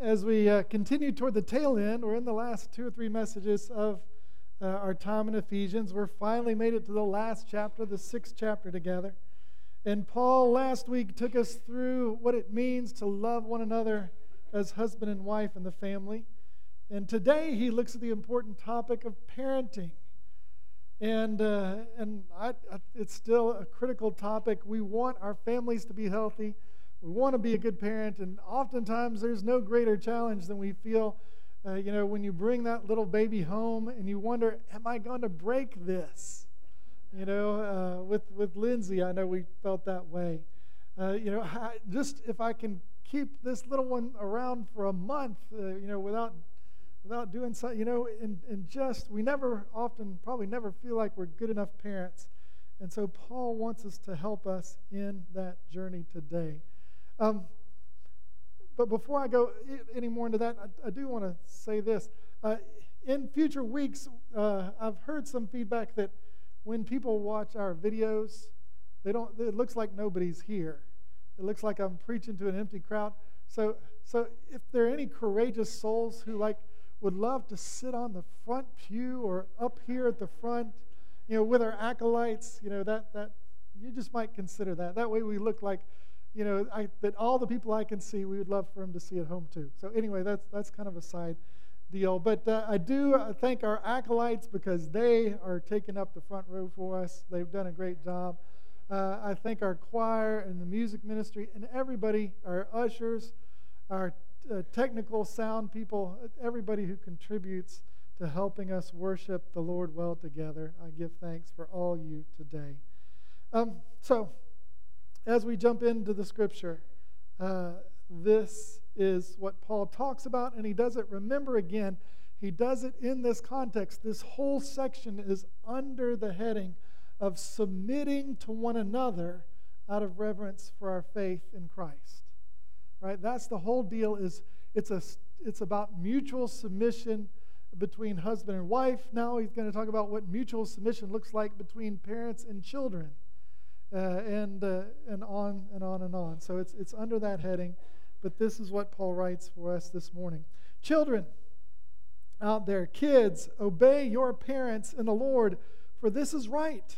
as we uh, continue toward the tail end, we're in the last two or three messages of uh, our time in Ephesians. We're finally made it to the last chapter, the sixth chapter together. And Paul last week took us through what it means to love one another as husband and wife in the family. And today he looks at the important topic of parenting. And, uh, and I, I, it's still a critical topic. We want our families to be healthy. We want to be a good parent. And oftentimes there's no greater challenge than we feel, uh, you know, when you bring that little baby home and you wonder, am I going to break this? You know, uh, with, with Lindsay, I know we felt that way. Uh, you know, just if I can keep this little one around for a month, uh, you know, without without doing something, you know, and, and just, we never often, probably never feel like we're good enough parents. And so Paul wants us to help us in that journey today. Um, but before I go any more into that, I, I do want to say this. Uh, in future weeks, uh, I've heard some feedback that when people watch our videos, they don't. It looks like nobody's here. It looks like I'm preaching to an empty crowd. So, so if there are any courageous souls who like would love to sit on the front pew or up here at the front, you know, with our acolytes, you know, that, that you just might consider that. That way we look like, you know, I, that all the people I can see, we would love for them to see at home too. So anyway, that's, that's kind of a side deal. But uh, I do uh, thank our acolytes because they are taking up the front row for us. They've done a great job. Uh, I thank our choir and the music ministry and everybody, our ushers, our uh, technical sound people, everybody who contributes to helping us worship the Lord well together. I give thanks for all you today. Um, so, as we jump into the scripture, uh, this is what Paul talks about, and he does it, remember again, he does it in this context. This whole section is under the heading of submitting to one another out of reverence for our faith in Christ right? That's the whole deal is it's, a, it's about mutual submission between husband and wife. Now he's going to talk about what mutual submission looks like between parents and children. Uh, and, uh, and on and on and on. So it's, it's under that heading, but this is what Paul writes for us this morning. Children out there, kids, obey your parents in the Lord, for this is right.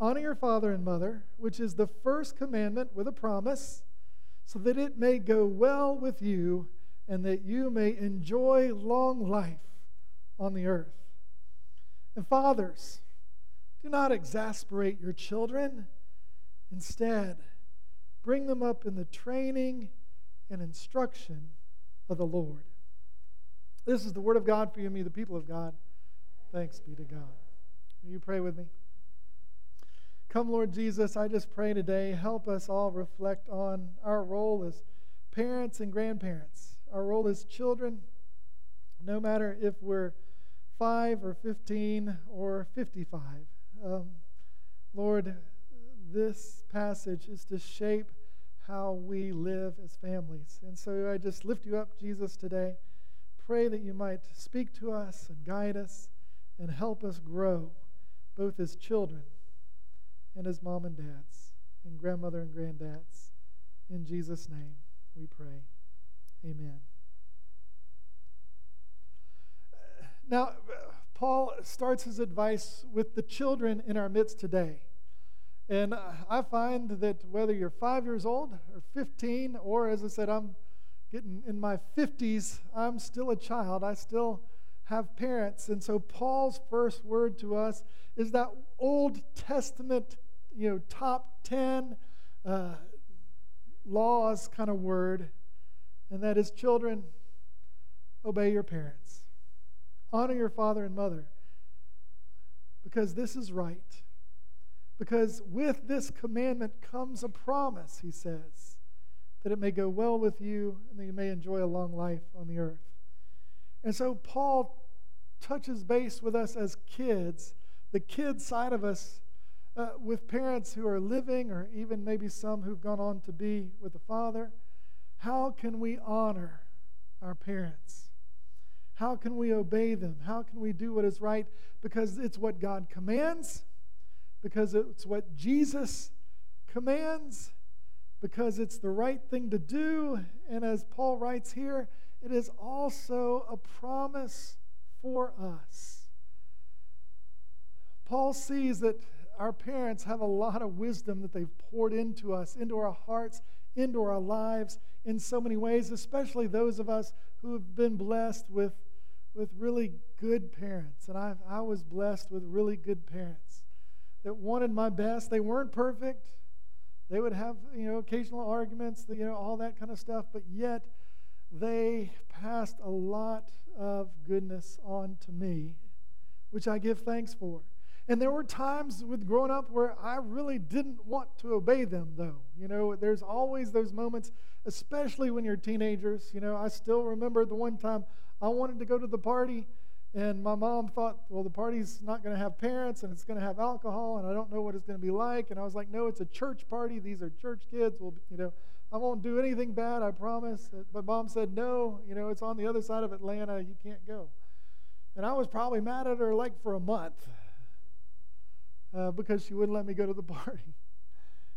Honor your father and mother, which is the first commandment with a promise so that it may go well with you and that you may enjoy long life on the earth. And fathers, do not exasperate your children. Instead, bring them up in the training and instruction of the Lord. This is the word of God for you and me, the people of God. Thanks be to God. Will you pray with me? Come, Lord Jesus, I just pray today, help us all reflect on our role as parents and grandparents, our role as children, no matter if we're 5 or 15 or 55. Um, Lord, this passage is to shape how we live as families. And so I just lift you up, Jesus, today. Pray that you might speak to us and guide us and help us grow, both as children and as mom and dads and grandmother and granddads. In Jesus' name we pray. Amen. Now, Paul starts his advice with the children in our midst today. And I find that whether you're five years old or 15, or as I said, I'm getting in my 50s, I'm still a child. I still have parents. And so Paul's first word to us is that Old Testament you know, top 10 uh, laws kind of word, and that is children, obey your parents. Honor your father and mother because this is right. Because with this commandment comes a promise, he says, that it may go well with you and that you may enjoy a long life on the earth. And so Paul touches base with us as kids, the kid side of us uh, with parents who are living, or even maybe some who've gone on to be with the Father, how can we honor our parents? How can we obey them? How can we do what is right? Because it's what God commands, because it's what Jesus commands, because it's the right thing to do. And as Paul writes here, it is also a promise for us. Paul sees that our parents have a lot of wisdom that they've poured into us, into our hearts, into our lives in so many ways, especially those of us who have been blessed with, with really good parents. And I, I was blessed with really good parents that wanted my best. They weren't perfect. They would have, you know, occasional arguments, you know, all that kind of stuff, but yet they passed a lot of goodness on to me, which I give thanks for. And there were times with growing up where I really didn't want to obey them, though. You know, there's always those moments, especially when you're teenagers. You know, I still remember the one time I wanted to go to the party, and my mom thought, well, the party's not going to have parents and it's going to have alcohol, and I don't know what it's going to be like. And I was like, no, it's a church party. These are church kids. Well, you know, I won't do anything bad, I promise. Uh, but mom said, no, you know, it's on the other side of Atlanta. You can't go. And I was probably mad at her like for a month uh, because she wouldn't let me go to the party.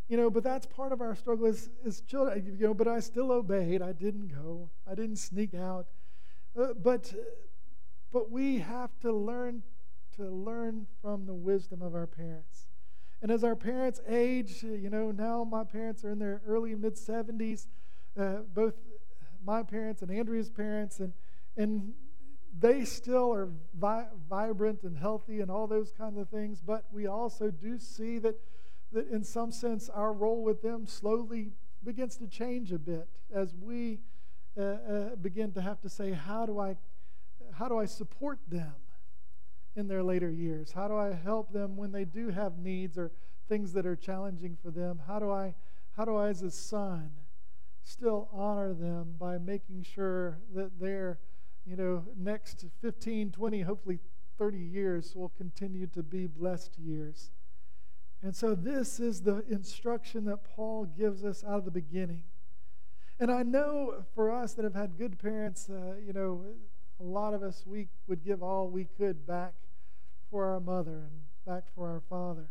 You know, but that's part of our struggle as, as children. You know, but I still obeyed. I didn't go. I didn't sneak out. Uh, but, but we have to learn to learn from the wisdom of our parents. And as our parents age, you know, now my parents are in their early mid 70s, uh, both my parents and Andrea's parents, and and they still are vi- vibrant and healthy and all those kind of things, but we also do see that, that in some sense our role with them slowly begins to change a bit as we uh, uh, begin to have to say, how do I, how do I support them in their later years? How do I help them when they do have needs or things that are challenging for them? How do I, how do I as a son still honor them by making sure that they're you know, next 15, 20, hopefully 30 years will continue to be blessed years. And so, this is the instruction that Paul gives us out of the beginning. And I know for us that have had good parents, uh, you know, a lot of us, we would give all we could back for our mother and back for our father.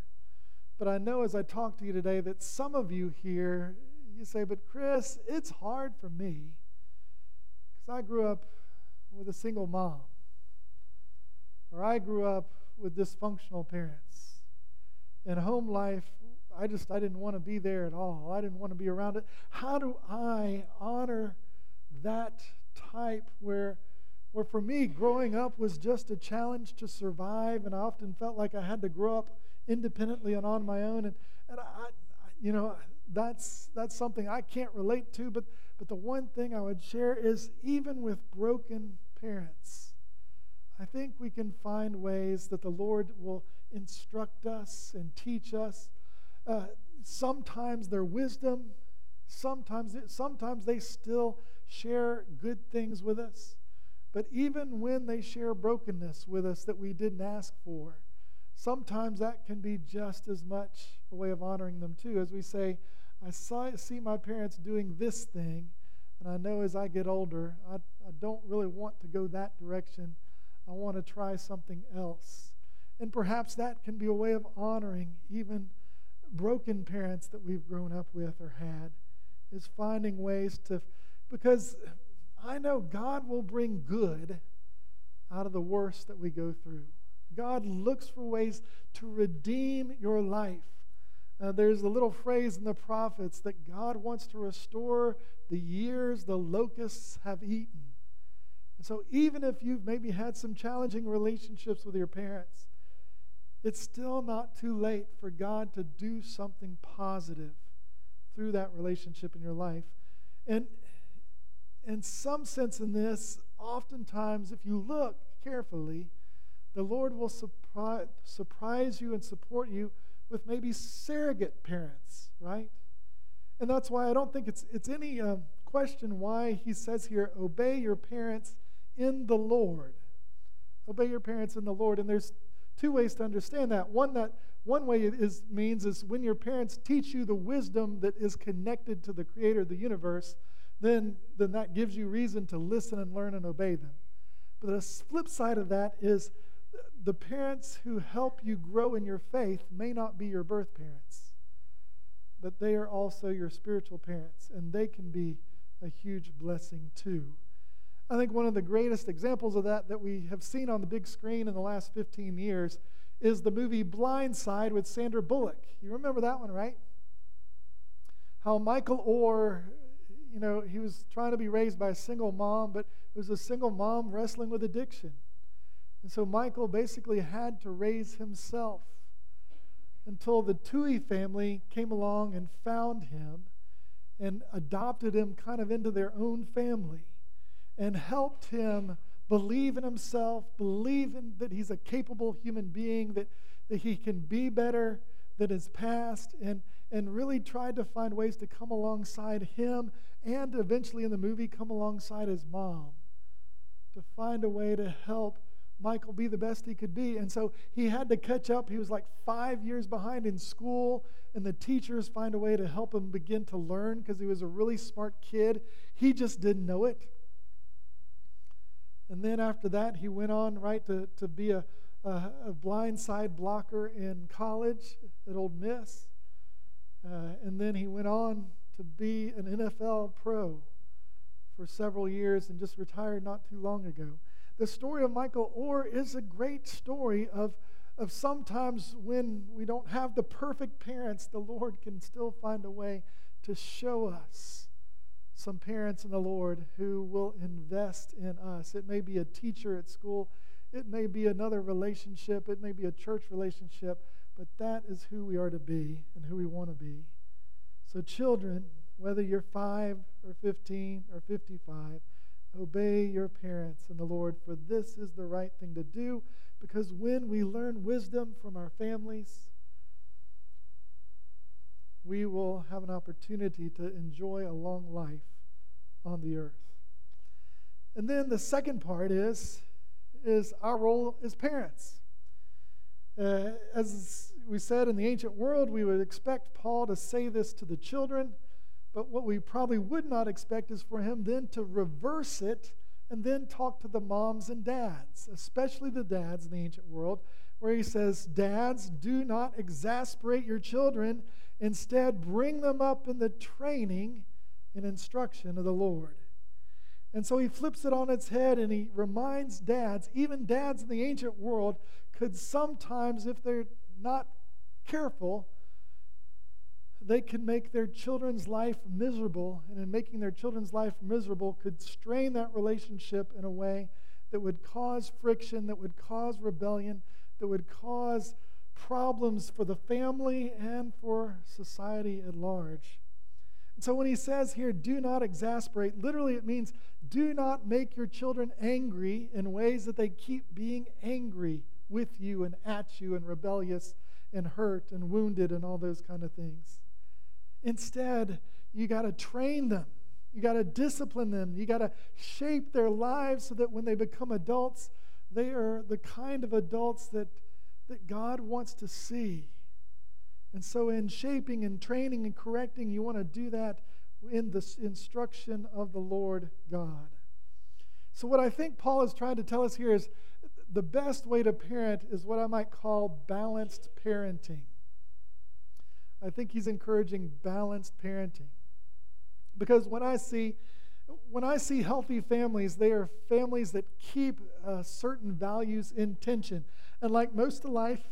But I know as I talk to you today that some of you here, you say, but Chris, it's hard for me because I grew up with a single mom, or I grew up with dysfunctional parents. And home life, I just I didn't want to be there at all. I didn't want to be around it. How do I honor that type where where for me growing up was just a challenge to survive and I often felt like I had to grow up independently and on my own and and I, I you know that's that's something I can't relate to but but the one thing I would share is even with broken parents, I think we can find ways that the Lord will instruct us and teach us. Uh, sometimes their wisdom, sometimes, sometimes they still share good things with us. But even when they share brokenness with us that we didn't ask for, sometimes that can be just as much a way of honoring them too. As we say, I saw, see my parents doing this thing, and I know as I get older, I, I don't really want to go that direction. I want to try something else. And perhaps that can be a way of honoring even broken parents that we've grown up with or had, is finding ways to, because I know God will bring good out of the worst that we go through. God looks for ways to redeem your life. Uh, there's a little phrase in the prophets that God wants to restore the years the locusts have eaten. And so, even if you've maybe had some challenging relationships with your parents, it's still not too late for God to do something positive through that relationship in your life. And in some sense, in this, oftentimes, if you look carefully, the Lord will surprise, surprise you and support you with maybe surrogate parents, right? And that's why I don't think it's, it's any uh, question why he says here, obey your parents in the Lord. Obey your parents in the Lord. And there's two ways to understand that. One that one way it is, means is when your parents teach you the wisdom that is connected to the creator of the universe, then, then that gives you reason to listen and learn and obey them. But the flip side of that is the parents who help you grow in your faith may not be your birth parents. but they are also your spiritual parents, and they can be a huge blessing too. I think one of the greatest examples of that that we have seen on the big screen in the last 15 years is the movie Blind Side with Sandra Bullock. You remember that one, right? How Michael Oher, you know, he was trying to be raised by a single mom, but it was a single mom wrestling with addiction. And so Michael basically had to raise himself until the Tuohy family came along and found him and adopted him kind of into their own family and helped him believe in himself, believe in that he's a capable human being, that, that he can be better than his past, and, and really tried to find ways to come alongside him and eventually in the movie come alongside his mom to find a way to help Michael be the best he could be. And so he had to catch up. He was like five years behind in school, and the teachers find a way to help him begin to learn because he was a really smart kid. He just didn't know it. And then after that, he went on, right, to, to be a, a, a blind side blocker in college at Ole Miss. Uh, and then he went on to be an NFL pro for several years and just retired not too long ago. The story of Michael Oher is a great story of, of sometimes when we don't have the perfect parents, the Lord can still find a way to show us some parents in the Lord who will invest in us. It may be a teacher at school, it may be another relationship, it may be a church relationship, but that is who we are to be and who we want to be. So, children, whether you're 5 or 15 or 55, obey your parents in the Lord, for this is the right thing to do, because when we learn wisdom from our families, we will have an opportunity to enjoy a long life on the earth. And then the second part is, is our role as parents. Uh, as we said in the ancient world, we would expect Paul to say this to the children, but what we probably would not expect is for him then to reverse it and then talk to the moms and dads, especially the dads in the ancient world, where he says, Dads, do not exasperate your children Instead, bring them up in the training and instruction of the Lord. And so he flips it on its head and he reminds dads, even dads in the ancient world, could sometimes, if they're not careful, they can make their children's life miserable. And in making their children's life miserable, could strain that relationship in a way that would cause friction, that would cause rebellion, that would cause problems for the family and for society at large. And so when he says here, do not exasperate, literally it means do not make your children angry in ways that they keep being angry with you and at you and rebellious and hurt and wounded and all those kind of things. Instead, you got to train them. You got to discipline them. You got to shape their lives so that when they become adults, they are the kind of adults that that God wants to see. And so, in shaping and training and correcting, you want to do that in the instruction of the Lord God. So, what I think Paul is trying to tell us here is the best way to parent is what I might call balanced parenting. I think he's encouraging balanced parenting. Because when I see when I see healthy families, they are families that keep uh, certain values in tension. And like most of life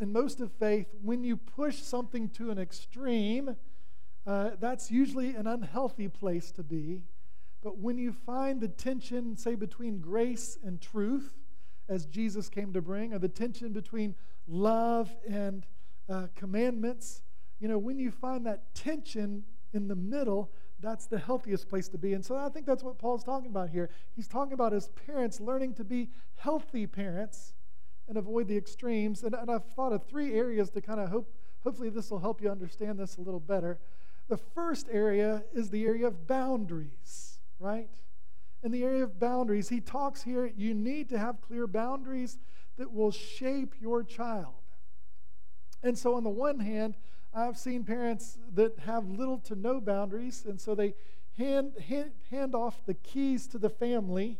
and most of faith, when you push something to an extreme, uh, that's usually an unhealthy place to be. But when you find the tension, say, between grace and truth, as Jesus came to bring, or the tension between love and uh, commandments, you know, when you find that tension in the middle, that's the healthiest place to be. And so I think that's what Paul's talking about here. He's talking about his parents learning to be healthy parents and avoid the extremes. And, and I've thought of three areas to kind of hope, hopefully, this will help you understand this a little better. The first area is the area of boundaries, right? In the area of boundaries, he talks here, you need to have clear boundaries that will shape your child. And so, on the one hand, I've seen parents that have little to no boundaries, and so they hand, hand, hand off the keys to the family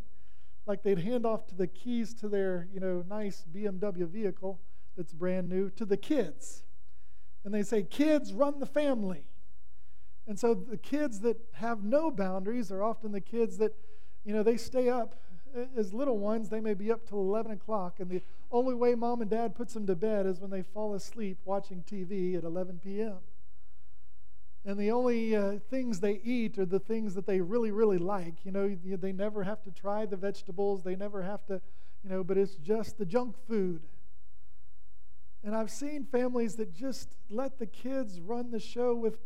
like they'd hand off to the keys to their, you know, nice BMW vehicle that's brand new to the kids. and they say, kids run the family. And so the kids that have no boundaries are often the kids that, you know, they stay up as little ones. They may be up till 11 o'clock, and the only way mom and dad puts them to bed is when they fall asleep watching TV at 11 p.m. And the only uh, things they eat are the things that they really, really like. You know, they never have to try the vegetables. They never have to, you know, but it's just the junk food. And I've seen families that just let the kids run the show with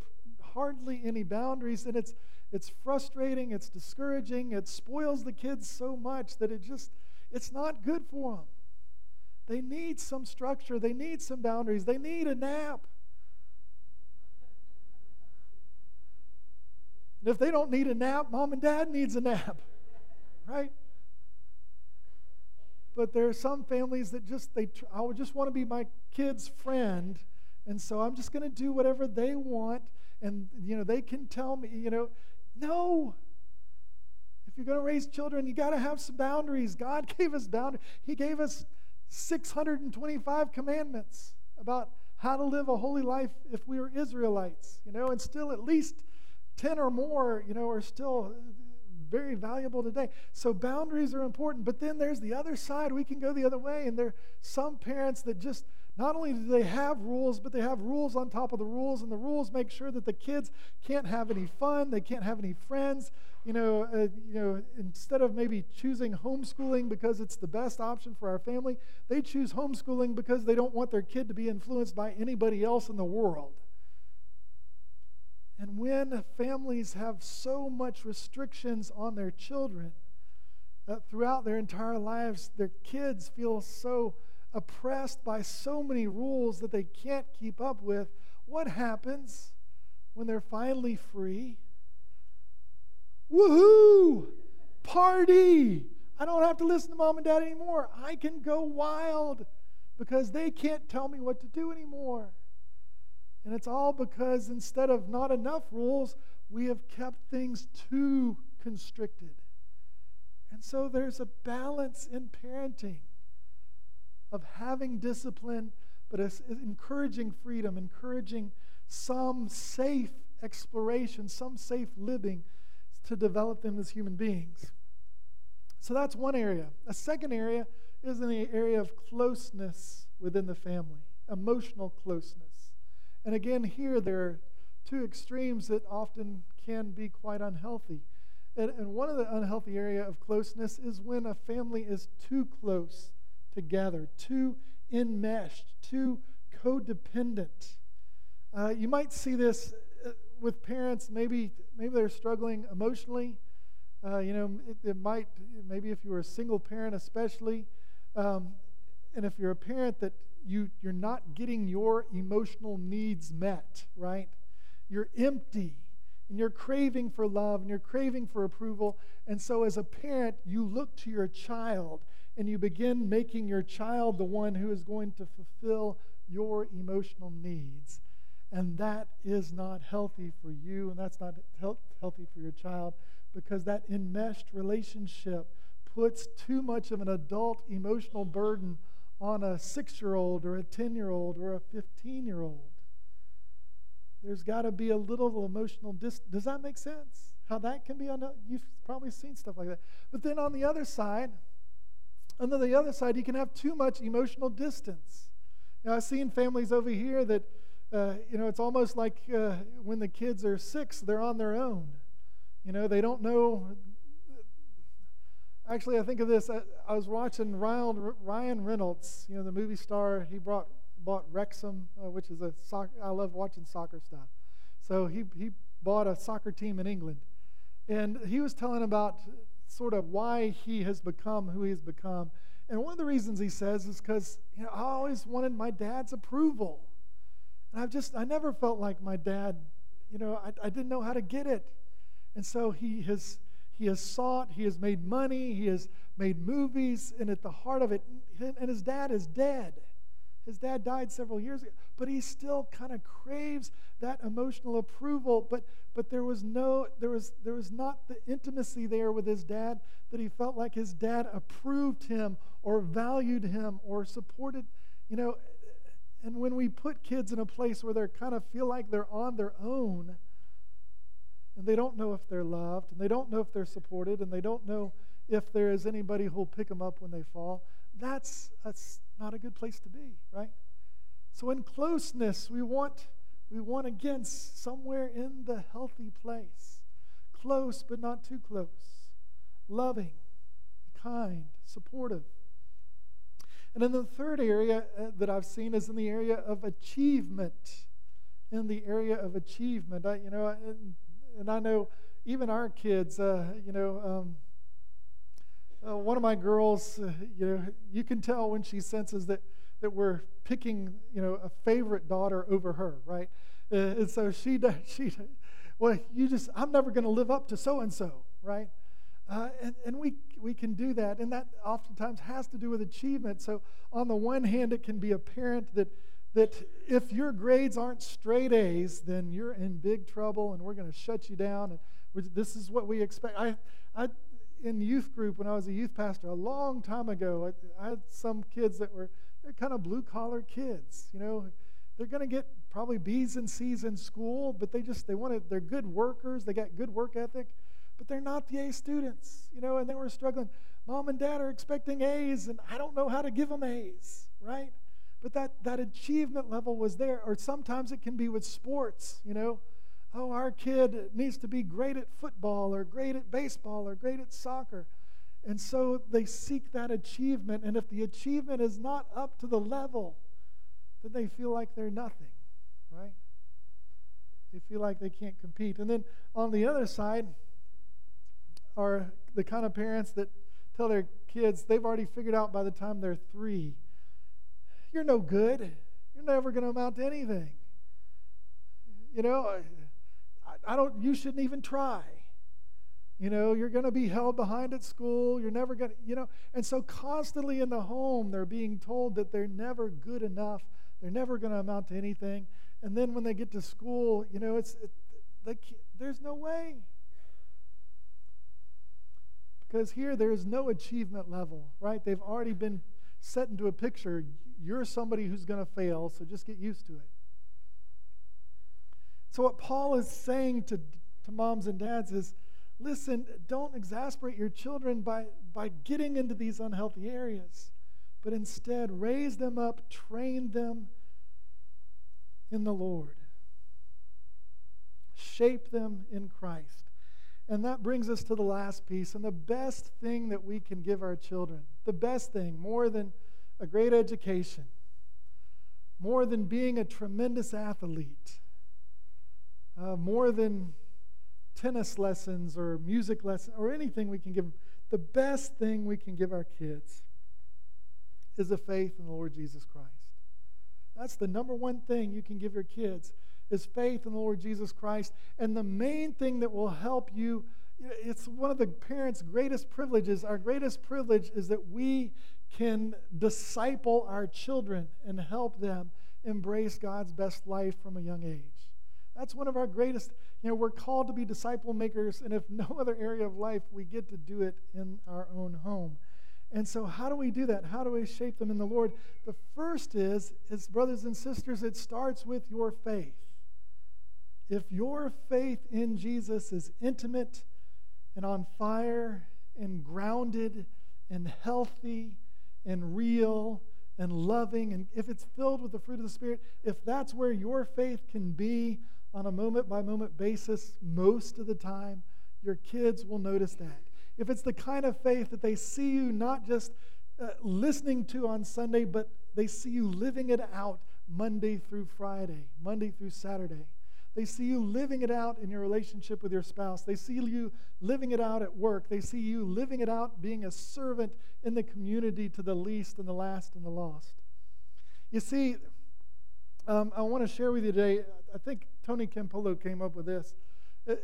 hardly any boundaries, and it's it's frustrating, it's discouraging, it spoils the kids so much that it just it's not good for them. They need some structure, they need some boundaries, they need a nap. And if they don't need a nap, mom and dad needs a nap. Right? But there are some families that just they I would just want to be my kid's friend, and so I'm just going to do whatever they want and you know they can tell me, you know, no. If you're going to raise children, you got to have some boundaries. God gave us boundaries. He gave us 625 commandments about how to live a holy life if we were Israelites, you know, and still at least 10 or more, you know, are still very valuable today. So boundaries are important, but then there's the other side. We can go the other way, and there are some parents that just not only do they have rules, but they have rules on top of the rules, and the rules make sure that the kids can't have any fun, they can't have any friends. You know, uh, you know, instead of maybe choosing homeschooling because it's the best option for our family, they choose homeschooling because they don't want their kid to be influenced by anybody else in the world. And when families have so much restrictions on their children uh, throughout their entire lives, their kids feel so oppressed by so many rules that they can't keep up with, what happens when they're finally free? Woohoo! Party! I don't have to listen to mom and dad anymore. I can go wild because they can't tell me what to do anymore. And it's all because instead of not enough rules, we have kept things too constricted. And so there's a balance in parenting of having discipline, but encouraging freedom, encouraging some safe exploration, some safe living to develop them as human beings. So that's one area. A second area is in the area of closeness within the family, emotional closeness. And again, here there are two extremes that often can be quite unhealthy. And, and one of the unhealthy area of closeness is when a family is too close together, too enmeshed, too codependent. Uh, you might see this uh, with parents. Maybe maybe they're struggling emotionally. Uh, you know, it, it, might maybe if you were a single parent, especially, um, and if you're a parent that you you're not getting your emotional needs met, right? You're empty and you're craving for love and you're craving for approval. And so, as a parent, you look to your child and you begin making your child the one who is going to fulfill your emotional needs. And that is not healthy for you, and that's not healthy for your child because that enmeshed relationship puts too much of an adult emotional burden on a six year old or a 10 year old or a 15 year old. There's got to be a little emotional distance. Does that make sense? How that can be on, you've probably seen stuff like that. But then on the other side, and the other side, you can have too much emotional distance. You know, I've seen families over here that, uh, you know, it's almost like uh, when the kids are six, they're on their own. You know, they don't know. Actually, I think of this. I, I was watching Ryan, Ryan Reynolds, you know, the movie star. He brought bought Wrexham, uh, which is a soccer. I love watching soccer stuff. So he he bought a soccer team in England, and he was telling about sort of why he has become who he has become. And one of the reasons he says is because you know, I always wanted my dad's approval. And I've just, I never felt like my dad, you know, I, I didn't know how to get it. And so he has, he has sought, he has made money, he has made movies, and at the heart of it, and his dad is dead. His dad died several years ago, but he still kind of craves that emotional approval. But but there was no there was there was not the intimacy there with his dad that he felt like his dad approved him or valued him or supported. You know, And when we put kids in a place where they kind of feel like they're on their own, and they don't know if they're loved, and they don't know if they're supported, and they don't know if there is anybody who'll pick them up when they fall, that's, that's not a good place to be, right? So in closeness, we want we want again somewhere in the healthy place. Close but not too close. Loving, kind, supportive. And then the third area uh, that I've seen is in the area of achievement. In the area of achievement, I, you know, and, and I know even our kids, uh, you know, um, uh, one of my girls, uh, you know, you can tell when she senses that that we're picking, you know, a favorite daughter over her, right? Uh, and so she, does. she, well, you just, I'm never going to live up to so and so, right? Uh, and and we, we can do that. And that oftentimes has to do with achievement. So, on the one hand, it can be apparent that, that if your grades aren't straight A's, then you're in big trouble and we're going to shut you down. And this is what we expect. I, I, in youth group, when I was a youth pastor a long time ago, I, I had some kids that were, they're kind of blue collar kids, you know. They're going to get probably B's and C's in school, but they just, they want to, they're good workers, they got good work ethic but they're not the A students, you know, and they were struggling. Mom and dad are expecting A's, and I don't know how to give them A's, right? But that, that achievement level was there. Or sometimes it can be with sports, you know. Oh, our kid needs to be great at football, or great at baseball, or great at soccer. And so they seek that achievement, and if the achievement is not up to the level, then they feel like they're nothing, right? They feel like they can't compete. And then on the other side, are the kind of parents that tell their kids they've already figured out by the time they're three you're no good. You're never going to amount to anything. You know, I, don't, you shouldn't even try. You know, you're going to be held behind at school. You're never going to, you know. And so, constantly in the home, they're being told that they're never good enough. They're never going to amount to anything. And then when they get to school, you know, it's, it, they there's no way. Because here there is no achievement level, right? They've already been set into a picture. You're somebody who's going to fail, so just get used to it. So, what Paul is saying to, to moms and dads is listen, don't exasperate your children by, by getting into these unhealthy areas, but instead raise them up, train them in the Lord, shape them in Christ. And that brings us to the last piece and the best thing that we can give our children. The best thing, more than a great education, more than being a tremendous athlete, uh, more than tennis lessons or music lessons or anything we can give them. The best thing we can give our kids is a faith in the Lord Jesus Christ. That's the number one thing you can give your kids is faith in the Lord Jesus Christ. And the main thing that will help you, it's one of the parents' greatest privileges. Our greatest privilege is that we can disciple our children and help them embrace God's best life from a young age. That's one of our greatest, you know, we're called to be disciple makers, and if no other area of life, we get to do it in our own home. And so, how do we do that? How do we shape them in the Lord? The first is, is brothers and sisters, it starts with your faith. If your faith in Jesus is intimate and on fire and grounded and healthy and real and loving, and if it's filled with the fruit of the Spirit, if that's where your faith can be on a moment by moment basis most of the time, your kids will notice that. If it's the kind of faith that they see you not just uh, listening to on Sunday, but they see you living it out Monday through Friday, Monday through Saturday they see you living it out in your relationship with your spouse. They see you living it out at work. They see you living it out being a servant in the community to the least and the last and the lost. You see, um, I want to share with you today. I think Tony Campolo came up with this. Uh,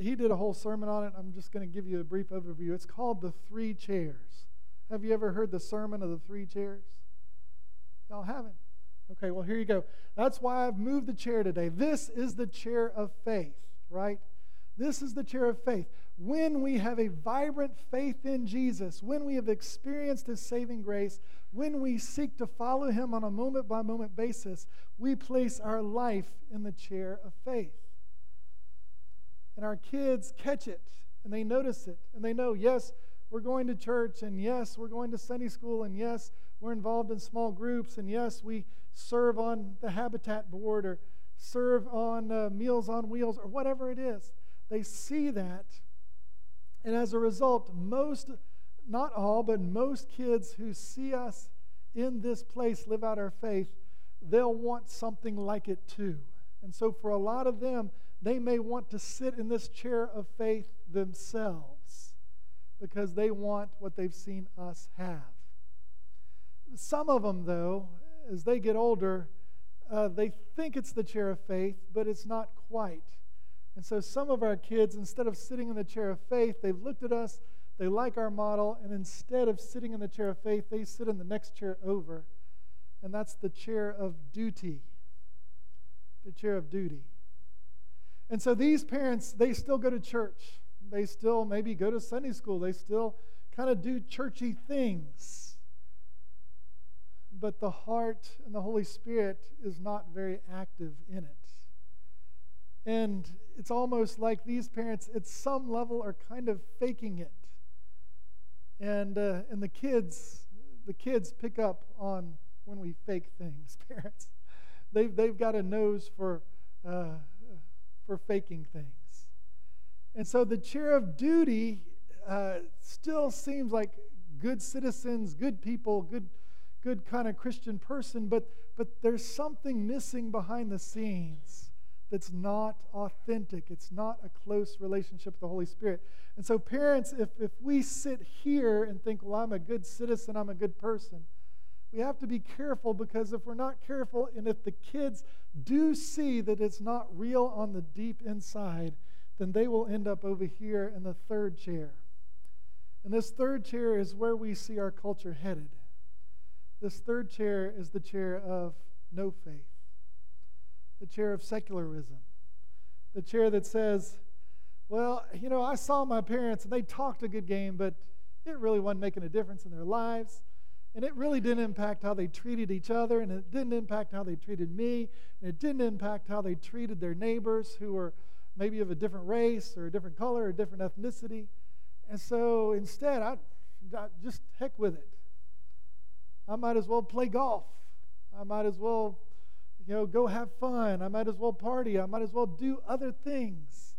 he did a whole sermon on it. I'm just going to give you a brief overview. It's called The Three Chairs. Have you ever heard the sermon of the three chairs? Y'all haven't? Okay, well, here you go. That's why I've moved the chair today. This is the chair of faith, right? This is the chair of faith. When we have a vibrant faith in Jesus, when we have experienced His saving grace, when we seek to follow Him on a moment by moment basis, we place our life in the chair of faith. And our kids catch it and they notice it and they know, yes, we're going to church, and yes, we're going to Sunday school, and yes, we're involved in small groups, and yes, we serve on the Habitat Board or serve on uh, Meals on Wheels or whatever it is. They see that, and as a result, most, not all, but most kids who see us in this place live out our faith, they'll want something like it too. And so, for a lot of them, they may want to sit in this chair of faith themselves because they want what they've seen us have. Some of them, though, as they get older, uh, they think it's the chair of faith, but it's not quite. And so some of our kids, instead of sitting in the chair of faith, they've looked at us, they like our model, and instead of sitting in the chair of faith, they sit in the next chair over. And that's the chair of duty. The chair of duty. And so these parents, they still go to church. They still maybe go to Sunday school. They still kind of do churchy things. But the heart and the Holy Spirit is not very active in it. And it's almost like these parents, at some level, are kind of faking it. And, uh, and the kids, the kids pick up on when we fake things, parents. They've, they've got a nose for, uh, for faking things. And so the chair of duty uh, still seems like good citizens, good people, good, good kind of Christian person, but, but there's something missing behind the scenes that's not authentic. It's not a close relationship with the Holy Spirit. And so, parents, if, if we sit here and think, well, I'm a good citizen, I'm a good person, we have to be careful because if we're not careful and if the kids do see that it's not real on the deep inside, then they will end up over here in the third chair. And this third chair is where we see our culture headed. This third chair is the chair of no faith, the chair of secularism, the chair that says, well, you know, I saw my parents and they talked a good game, but it really wasn't making a difference in their lives. And it really didn't impact how they treated each other, and it didn't impact how they treated me, and it didn't impact how they treated their neighbors who were maybe of a different race or a different color or a different ethnicity. And so instead, I, I just heck with it. I might as well play golf. I might as well, you know, go have fun. I might as well party. I might as well do other things.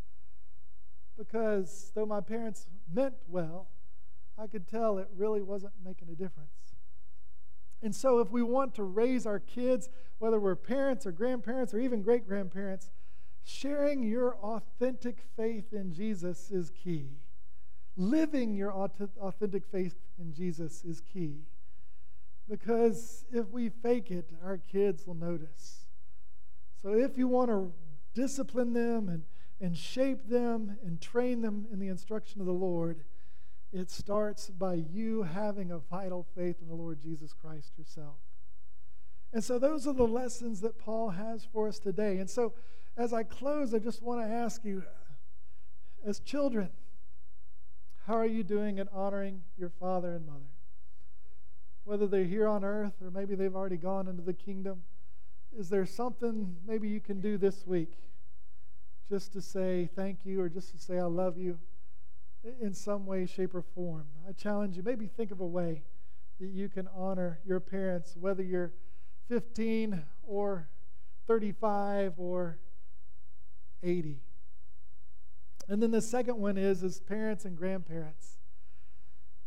Because though my parents meant well, I could tell it really wasn't making a difference. And so, if we want to raise our kids, whether we're parents or grandparents or even great grandparents, Sharing your authentic faith in Jesus is key. Living your authentic faith in Jesus is key. Because if we fake it, our kids will notice. So if you want to discipline them and, and shape them and train them in the instruction of the Lord, it starts by you having a vital faith in the Lord Jesus Christ yourself. And so those are the lessons that Paul has for us today. And so as I close, I just want to ask you, as children, how are you doing at honoring your father and mother? Whether they're here on earth or maybe they've already gone into the kingdom, is there something maybe you can do this week just to say thank you or just to say I love you in some way, shape, or form? I challenge you, maybe think of a way that you can honor your parents, whether you're 15 or 35 or 80. And then the second one is as parents and grandparents.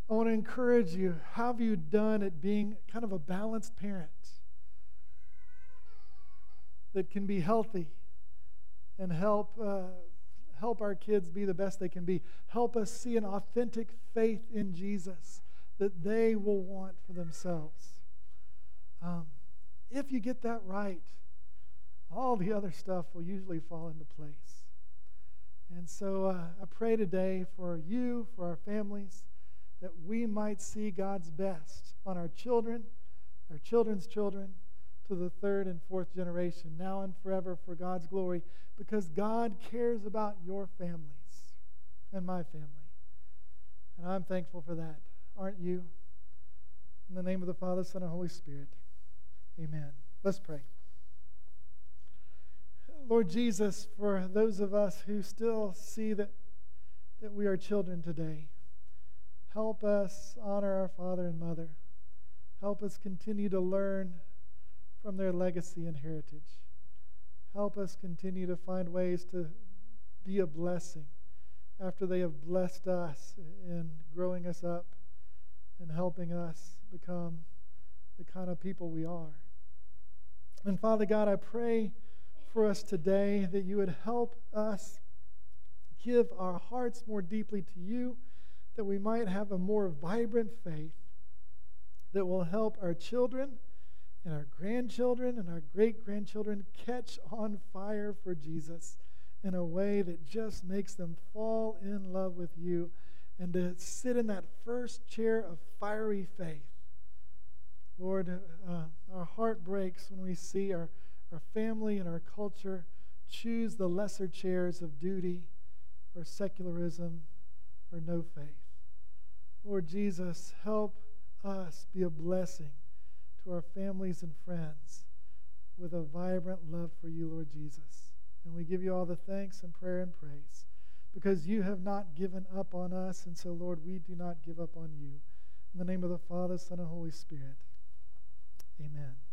I want to encourage you, how have you done at being kind of a balanced parent that can be healthy and help uh, help our kids be the best they can be. Help us see an authentic faith in Jesus that they will want for themselves. Um, if you get that right, all the other stuff will usually fall into place. And so uh, I pray today for you, for our families, that we might see God's best on our children, our children's children, to the third and fourth generation, now and forever for God's glory, because God cares about your families. and my family. And I'm thankful for that. Aren't you? In the name of the Father, Son, and Holy Spirit. Amen. Let's pray. Lord Jesus, for those of us who still see that, that we are children today, help us honor our father and mother. Help us continue to learn from their legacy and heritage. Help us continue to find ways to be a blessing after they have blessed us in growing us up and helping us become the kind of people we are. And Father God, I pray for us today that you would help us give our hearts more deeply to you, that we might have a more vibrant faith that will help our children and our grandchildren and our great grandchildren catch on fire for Jesus in a way that just makes them fall in love with you and to sit in that first chair of fiery faith. Lord, uh, our heart breaks when we see our, our family and our culture choose the lesser chairs of duty or secularism or no faith. Lord Jesus, help us be a blessing to our families and friends with a vibrant love for you, Lord Jesus. And we give you all the thanks and prayer and praise because you have not given up on us. And so, Lord, we do not give up on you. In the name of the Father, Son, and Holy Spirit, amen.